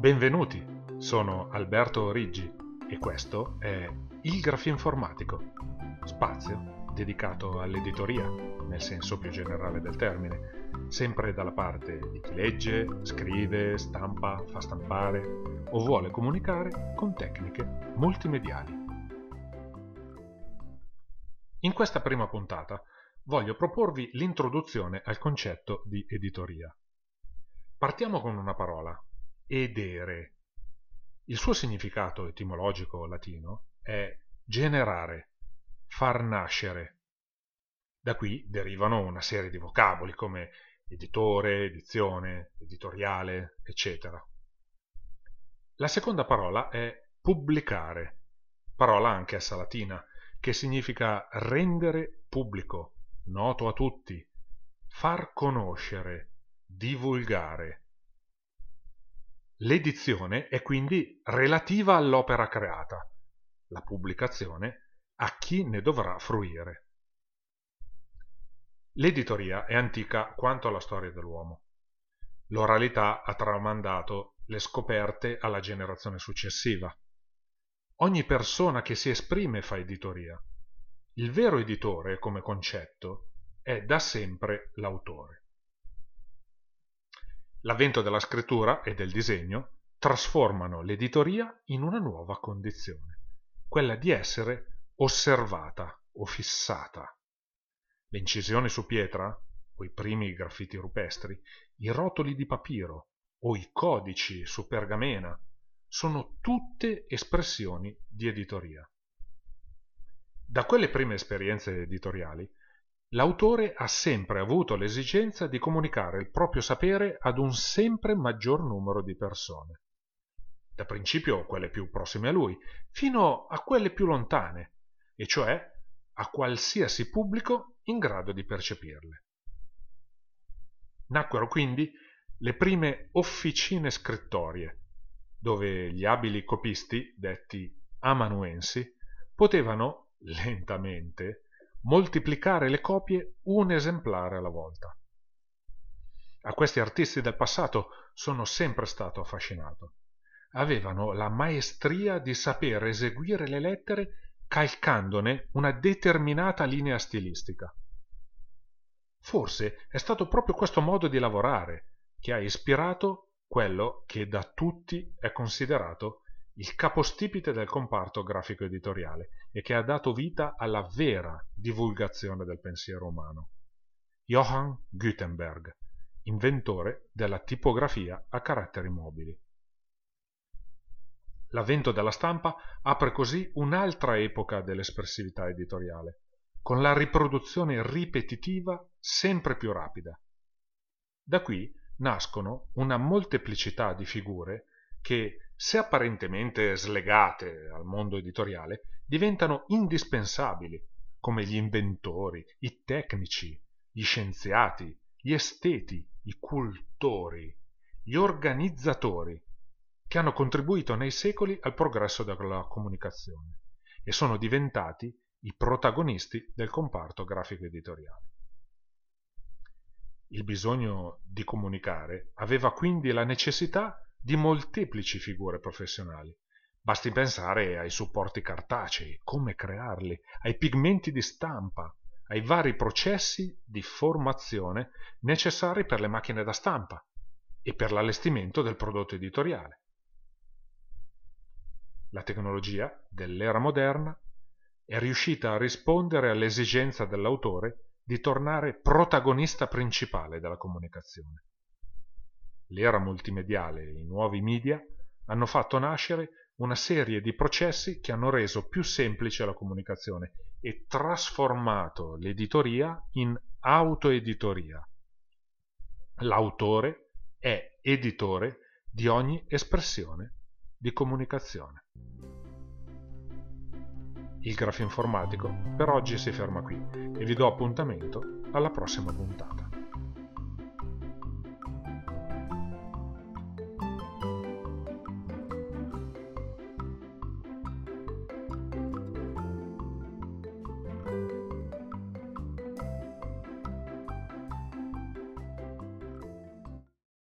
Benvenuti, sono Alberto Origgi e questo è Il Grafinformatico, spazio dedicato all'editoria, nel senso più generale del termine, sempre dalla parte di chi legge, scrive, stampa, fa stampare o vuole comunicare con tecniche multimediali. In questa prima puntata voglio proporvi l'introduzione al concetto di editoria. Partiamo con una parola, edere. Il suo significato etimologico latino è generare, far nascere. Da qui derivano una serie di vocaboli come editore, edizione, editoriale, eccetera. La seconda parola è pubblicare, parola anche essa latina, che significa rendere pubblico, noto a tutti, far conoscere, divulgare. L'edizione è quindi relativa all'opera creata, la pubblicazione a chi ne dovrà fruire. L'editoria è antica quanto la storia dell'uomo. L'oralità ha tramandato le scoperte alla generazione successiva. Ogni persona che si esprime fa editoria. Il vero editore, come concetto, è da sempre l'autore. L'avvento della scrittura e del disegno trasformano l'editoria in una nuova condizione, quella di essere osservata o fissata. Le incisioni su pietra, o i primi graffiti rupestri, i rotoli di papiro o i codici su pergamena sono tutte espressioni di editoria. Da quelle prime esperienze editoriali L'autore ha sempre avuto l'esigenza di comunicare il proprio sapere ad un sempre maggior numero di persone, da principio quelle più prossime a lui, fino a quelle più lontane, e cioè a qualsiasi pubblico in grado di percepirle. Nacquero quindi le prime officine scrittorie, dove gli abili copisti, detti amanuensi, potevano lentamente moltiplicare le copie un esemplare alla volta. A questi artisti del passato sono sempre stato affascinato. Avevano la maestria di sapere eseguire le lettere calcandone una determinata linea stilistica. Forse è stato proprio questo modo di lavorare che ha ispirato quello che da tutti è considerato il capostipite del comparto grafico editoriale e che ha dato vita alla vera divulgazione del pensiero umano. Johann Gutenberg, inventore della tipografia a caratteri mobili. L'avvento della stampa apre così un'altra epoca dell'espressività editoriale, con la riproduzione ripetitiva sempre più rapida. Da qui nascono una molteplicità di figure che se apparentemente slegate al mondo editoriale, diventano indispensabili, come gli inventori, i tecnici, gli scienziati, gli esteti, i cultori, gli organizzatori, che hanno contribuito nei secoli al progresso della comunicazione e sono diventati i protagonisti del comparto grafico editoriale. Il bisogno di comunicare aveva quindi la necessità di molteplici figure professionali. Basti pensare ai supporti cartacei, come crearli, ai pigmenti di stampa, ai vari processi di formazione necessari per le macchine da stampa e per l'allestimento del prodotto editoriale. La tecnologia dell'era moderna è riuscita a rispondere all'esigenza dell'autore di tornare protagonista principale della comunicazione l'era multimediale e i nuovi media hanno fatto nascere una serie di processi che hanno reso più semplice la comunicazione e trasformato l'editoria in autoeditoria. L'autore è editore di ogni espressione di comunicazione. Il grafinformatico per oggi si ferma qui e vi do appuntamento alla prossima puntata.